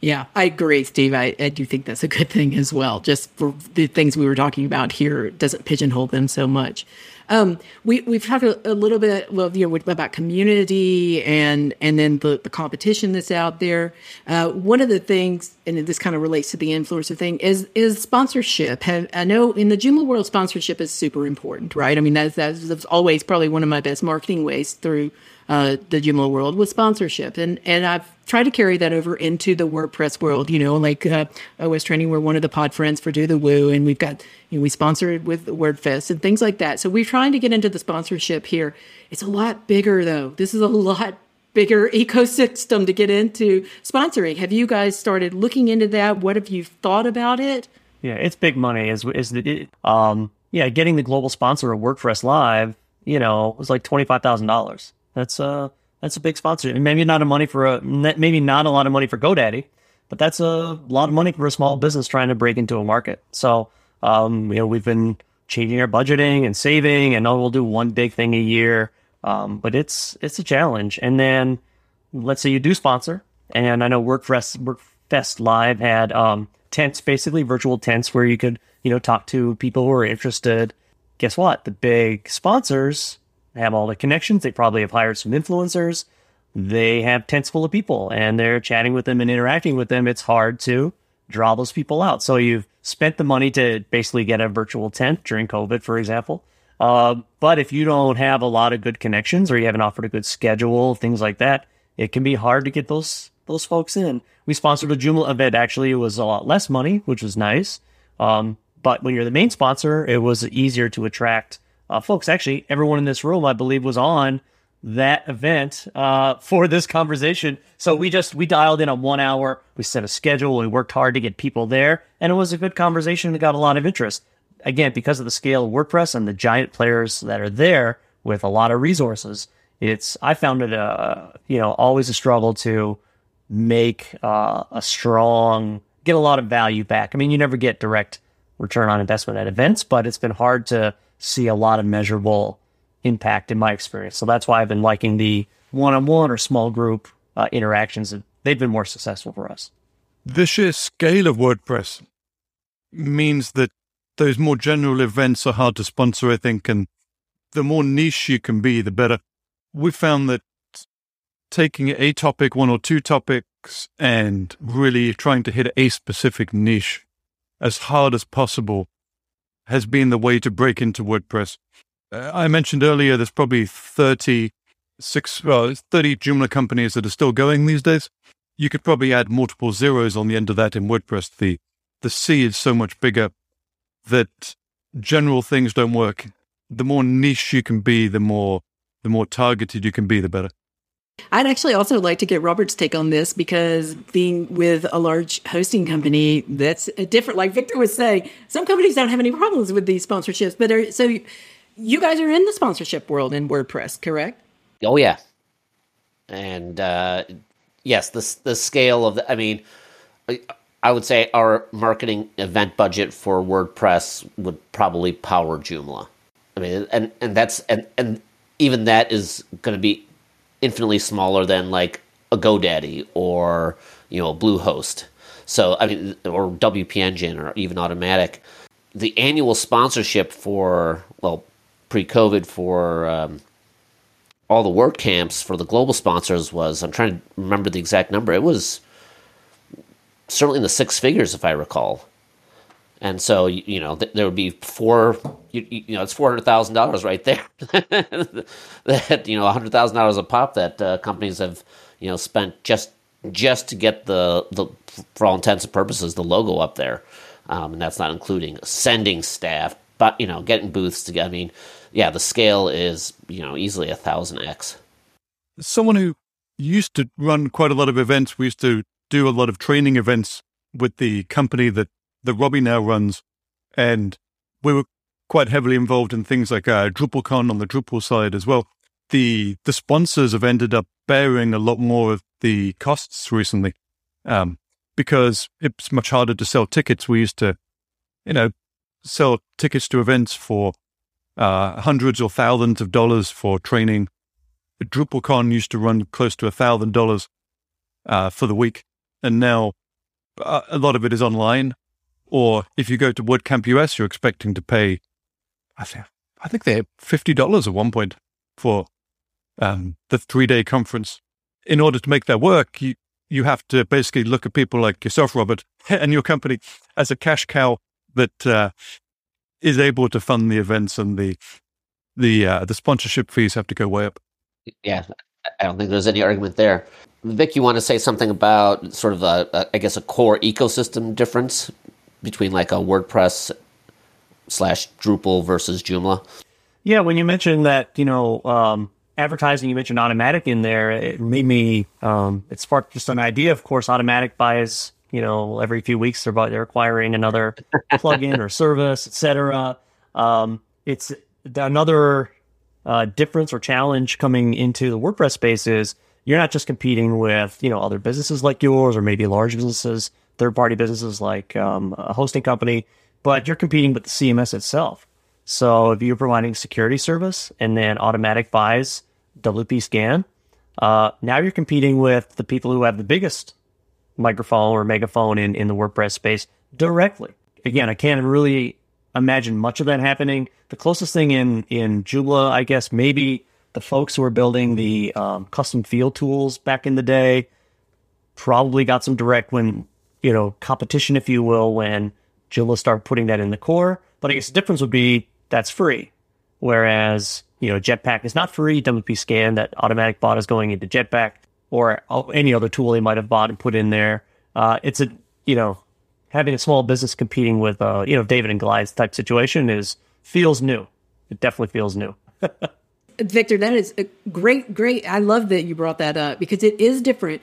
Yeah, I agree, Steve. I, I do think that's a good thing as well. Just for the things we were talking about here, doesn't pigeonhole them so much. Um, we we've talked a, a, little bit, well, you know, about community and and then the, the competition that's out there. Uh, one of the things, and this kind of relates to the influencer thing, is is sponsorship. Have, I know in the Joomla world, sponsorship is super important, right? I mean, that's that's always probably one of my best marketing ways through uh, the Joomla world with sponsorship, and and I've tried to carry that over into the WordPress world. You know, like uh, OSTraining, we're one of the pod friends for Do the Woo, and we've got you know we sponsored with WordFest and things like that. So we're trying to get into the sponsorship here. It's a lot bigger though. This is a lot bigger ecosystem to get into sponsoring. Have you guys started looking into that? What have you thought about it?
Yeah, it's big money. Is is it, um yeah, getting the global sponsor of WordPress Live, you know, was like twenty five thousand dollars. That's uh that's a big sponsor. Maybe not a money for a maybe not a lot of money for GoDaddy, but that's a lot of money for a small business trying to break into a market. So um, you know we've been changing our budgeting and saving, and we'll do one big thing a year. Um, but it's it's a challenge. And then let's say you do sponsor, and I know WordPress WordFest Live had um, tents, basically virtual tents where you could you know talk to people who are interested. Guess what? The big sponsors have all the connections. They probably have hired some influencers. They have tents full of people and they're chatting with them and interacting with them. It's hard to draw those people out. So you've spent the money to basically get a virtual tent during COVID, for example. Uh, but if you don't have a lot of good connections or you haven't offered a good schedule, things like that, it can be hard to get those those folks in. We sponsored a Joomla event. Actually, it was a lot less money, which was nice. Um, but when you're the main sponsor, it was easier to attract uh, folks, actually, everyone in this room, I believe, was on that event uh, for this conversation. So we just we dialed in on one hour. We set a schedule. We worked hard to get people there, and it was a good conversation that got a lot of interest. Again, because of the scale of WordPress and the giant players that are there with a lot of resources, it's I found it a uh, you know always a struggle to make uh, a strong get a lot of value back. I mean, you never get direct return on investment at events, but it's been hard to see a lot of measurable impact in my experience. So that's why I've been liking the one-on-one or small group uh, interactions. They've been more successful for us.
The sheer scale of WordPress means that those more general events are hard to sponsor, I think, and the more niche you can be, the better. We found that taking a topic, one or two topics, and really trying to hit a specific niche as hard as possible has been the way to break into WordPress. Uh, I mentioned earlier there's probably 36, well, 30 Joomla companies that are still going these days. You could probably add multiple zeros on the end of that in WordPress. The, the sea is so much bigger that general things don't work. The more niche you can be, the more, the more targeted you can be, the better.
I'd actually also like to get Robert's take on this because being with a large hosting company, that's different. Like Victor was saying, some companies don't have any problems with these sponsorships, but are, so you guys are in the sponsorship world in WordPress, correct?
Oh yeah, and uh, yes, the the scale of the, I mean, I would say our marketing event budget for WordPress would probably power Joomla. I mean, and and that's and and even that is going to be infinitely smaller than like a GoDaddy or you know Bluehost. So I mean, or WP Engine or even Automattic. The annual sponsorship for well pre-COVID for um, all the WordCamps for the global sponsors was I'm trying to remember the exact number. It was certainly in the six figures if I recall. And so, you know, there would be four, you, you know, it's four hundred thousand dollars right there. that you know, hundred thousand dollars a pop that uh, companies have, you know, spent just just to get the the for all intents and purposes the logo up there, um, and that's not including sending staff, but you know, getting booths to. I mean, yeah, the scale is you know easily a thousand x.
Someone who used to run quite a lot of events, we used to do a lot of training events with the company that that Robbie now runs. And we were quite heavily involved in things like uh, DrupalCon on the Drupal side as well. the the sponsors have ended up bearing a lot more of the costs recently, um, because it's much harder to sell tickets. We used to, you know, sell tickets to events for uh, hundreds or thousands of dollars for training. DrupalCon used to run close to a thousand dollars uh, for the week, and now uh, a lot of it is online. Or if you go to WordCamp US, you're expecting to pay, I think, I think they're fifty dollars at one point for um, the three day conference. In order to make that work, you you have to basically look at people like yourself, Robert, and your company as a cash cow that uh, is able to fund the events, and the the uh, the sponsorship fees have to go way up.
Yeah, I don't think there's any argument there. Vic, you want to say something about sort of a, a I guess a core ecosystem difference between like a WordPress slash Drupal versus Joomla?
Yeah, when you mentioned that, you know, um, advertising, you mentioned Automattic in there. It made me. Um, it sparked just an idea. Of course, Automattic buys. You know, every few weeks they're they're acquiring another plugin or service, etc. Um, it's another uh, difference or challenge coming into the WordPress space is you're not just competing with you know other businesses like yours or maybe large businesses, third party businesses like um, a hosting company, but you're competing with the CMS itself. So if you're providing security service and then Automattic buys WPScan, uh, now you're competing with the people who have the biggest microphone or megaphone in, in the WordPress space directly. Again, I can't really imagine much of that happening. The closest thing in in Joomla, I guess, maybe the folks who were building the um, custom field tools back in the day probably got some direct when you know competition, if you will, when Joomla start putting that in the core. But I guess the difference would be that's free, whereas you know Jetpack is not free. WPScan that Automattic bot is going into Jetpack or any other tool they might have bought and put in there. Uh, it's a you know having a small business competing with uh, you know David and Goliath type situation is feels new. It definitely feels new.
Victor, that is a great, great. I love that you brought that up because it is different.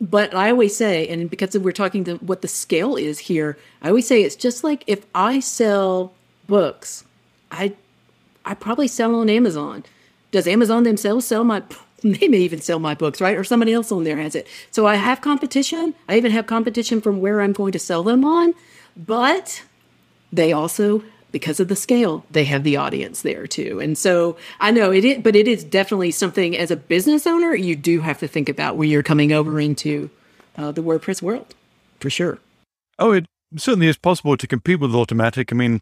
But I always say, and because we're talking to what the scale is here, I always say it's just like if I sell books, I I probably sell on Amazon. Does Amazon themselves sell my they may even sell my books, right? Or somebody else on there has it. So I have competition. I even have competition from where I'm going to sell them on, but they also because of the scale, they have the audience there too. And so I know it is, but it is definitely something as a business owner, you do have to think about when you're coming over into uh, the WordPress world for sure.
Oh, it certainly is possible to compete with Automattic. I mean,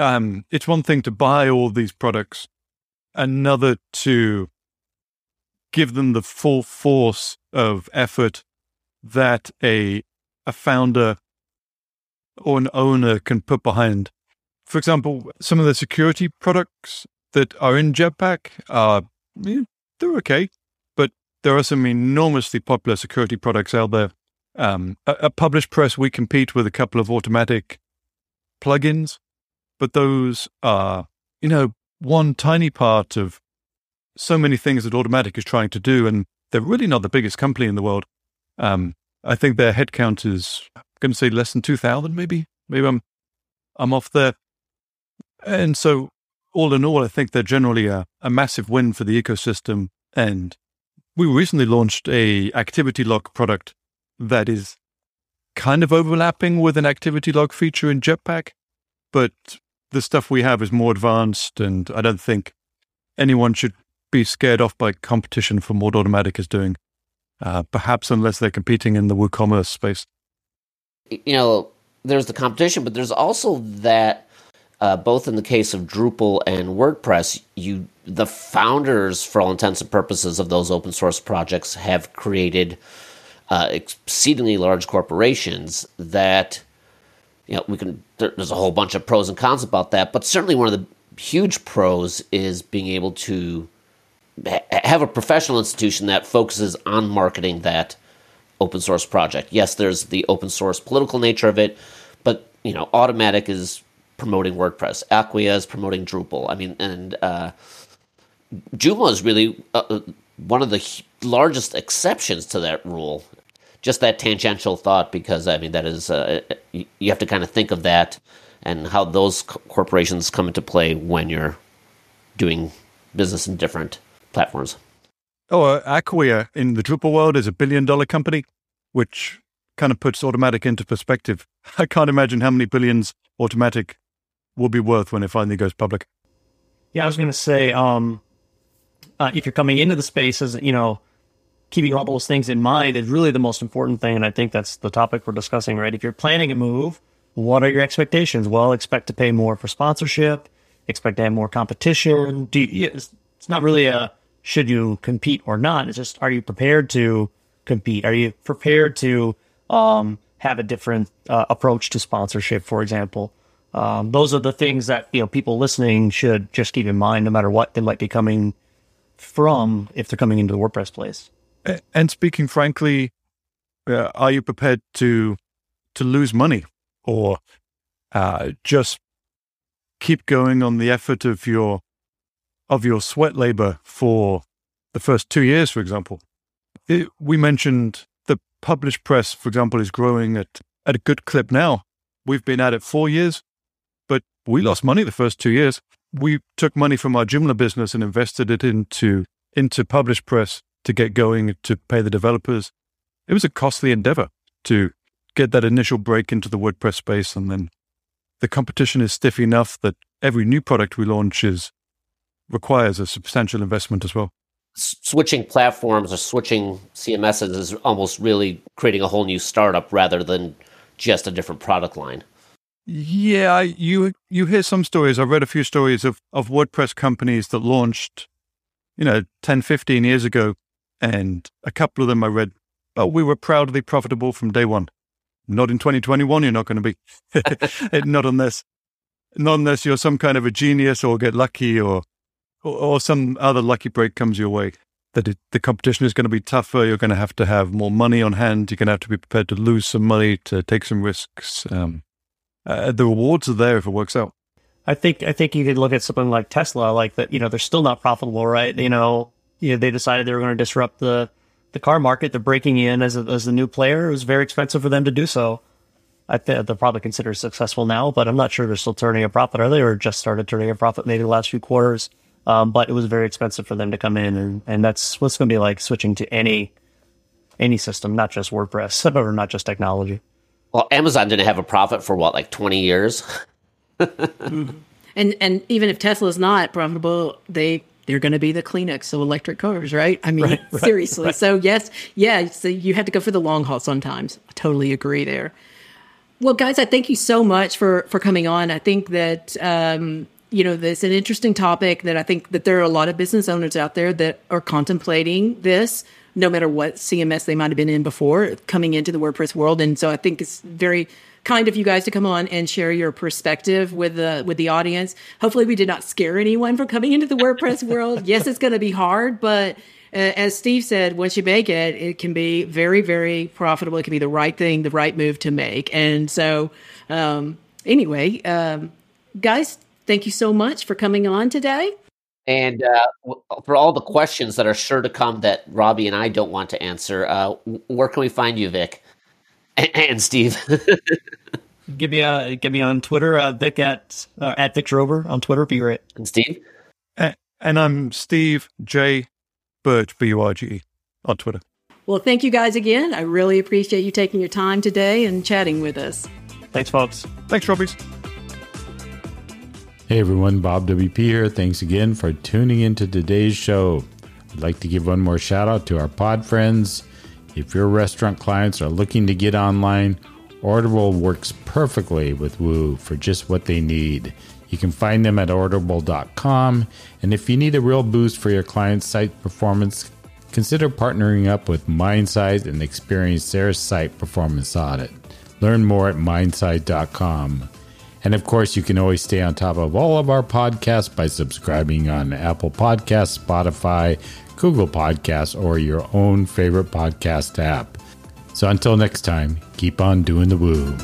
um, it's one thing to buy all these products, another to give them the full force of effort that a a founder or an owner can put behind for example, some of the security products that are in Jetpack are yeah, they're okay, but there are some enormously popular security products out there. Um, at PublishPress, we compete with a couple of Automattic plugins, but those are you know one tiny part of so many things that Automattic is trying to do, and they're really not the biggest company in the world. Um, I think their headcount is I'm going to say less than two thousand, maybe. Maybe I'm I'm off there. And so, all in all, I think they're generally a, a massive win for the ecosystem. And we recently launched a activity log product that is kind of overlapping with an activity log feature in Jetpack, but the stuff we have is more advanced, and I don't think anyone should be scared off by competition from what Automattic is doing. Uh, perhaps unless they're competing in the WooCommerce space.
You know, there's the competition, but there's also that uh, both in the case of Drupal and WordPress, you the founders, for all intents and purposes, of those open source projects have created uh, exceedingly large corporations that you know we can. There, there's a whole bunch of pros and cons about that, but certainly one of the huge pros is being able to ha- have a professional institution that focuses on marketing that open source project. Yes, there's the open source political nature of it, but you know, Automattic is promoting WordPress. Acquia is promoting Drupal. I mean, and uh, Joomla is really uh, uh one of the largest exceptions to that rule. Just that tangential thought, because I mean, that is uh, you have to kind of think of that and how those corporations come into play when you're doing business in different platforms.
Oh, uh, Acquia in the Drupal world is a billion dollar company, which kind of puts Automattic into perspective. I can't imagine how many billions Automattic will be worth when it finally goes public.
Yeah, I was going to say, um, uh, if you're coming into the space as you know, keeping all those things in mind is really the most important thing, and I think that's the topic we're discussing. Right? If you're planning a move, what are your expectations? Well, expect to pay more for sponsorship. Expect to have more competition. You, it's not really a should you compete or not. It's just are you prepared to compete? Are you prepared to um, have a different uh, approach to sponsorship, for example? Um, those are the things that you know people listening should just keep in mind, no matter what they might be coming from, if they're coming into the WordPress place.
And speaking frankly, uh, are you prepared to to lose money or uh, just keep going on the effort of your of your sweat labor for the first two years, for example? It, we mentioned the published press, for example, is growing at at a good clip now. We've been at it four years we lost money the first two years. We took money from our Joomla business and invested it into into PublishPress to get going to pay the developers. It was a costly endeavor to get that initial break into the WordPress space, and then the competition is stiff enough that every new product we launch is requires a substantial investment as well.
switching platforms or switching CMSs is almost really creating a whole new startup rather than just a different product line.
Yeah, you you hear some stories. I've read a few stories of, of WordPress companies that launched, you know, 10, 15 years ago. And a couple of them I read, oh, we were proudly profitable from day one. Not in 2021, you're not going to be. not unless, not unless you're some kind of a genius or get lucky or, or, or some other lucky break comes your way. That it, the competition is going to be tougher. You're going to have to have more money on hand. You're going to have to be prepared to lose some money to take some risks. Um, uh, the rewards are there if it works out.
I think I think you could look at something like Tesla, like that. You know, they're still not profitable, right? You know, you know, they decided they were going to disrupt the the car market. They're breaking in as a, as a new player. It was very expensive for them to do so. I think they're probably considered successful now, but I'm not sure they're still turning a profit. Are they, or just started turning a profit maybe the last few quarters? Um, but it was very expensive for them to come in, and and that's what's going to be like switching to any any system, not just WordPress or not just technology.
Well, Amazon didn't have a profit for what, like 20 years?
and and even if Tesla's not profitable, they they're going to be the Kleenex of electric cars, right? I mean, right, right, seriously. Right. So yes, yeah. So you have to go for the long haul sometimes. I totally agree there. Well, guys, I thank you so much for for coming on. I think that um, you know this an interesting topic that I think that there are a lot of business owners out there that are contemplating this no matter what CMS they might have been in before coming into the WordPress world. And so I think it's very kind of you guys to come on and share your perspective with the with the audience. Hopefully we did not scare anyone from coming into the WordPress world. Yes, it's going to be hard, but uh, as Steve said, once you make it, it can be very, very profitable. It can be the right thing, the right move to make. And so, um, anyway, um, guys, thank you so much for coming on today.
And uh, for all the questions that are sure to come that Robbie and I don't want to answer, uh, where can we find you, Vic and, and Steve?
give me a give me on Twitter, uh, Vic at uh, at Vic Drover on Twitter. Be great.
And Steve.
And I'm Steve J. Burge B U R G E on Twitter.
Well, thank you guys again. I really appreciate you taking your time today and chatting with us.
Thanks, folks.
Thanks, Robbie.
Hey everyone, Bob WP here. Thanks again for tuning into today's show. I'd like to give one more shout out to our pod friends. If your restaurant clients are looking to get online, Orderable works perfectly with Woo for just what they need. You can find them at orderable.com. And if you need a real boost for your client's site performance, consider partnering up with Mindsize and experience their site performance audit. Learn more at mindsize.com. And of course, you can always stay on top of all of our podcasts by subscribing on Apple Podcasts, Spotify, Google Podcasts, or your own favorite podcast app. So until next time, keep on doing the woo.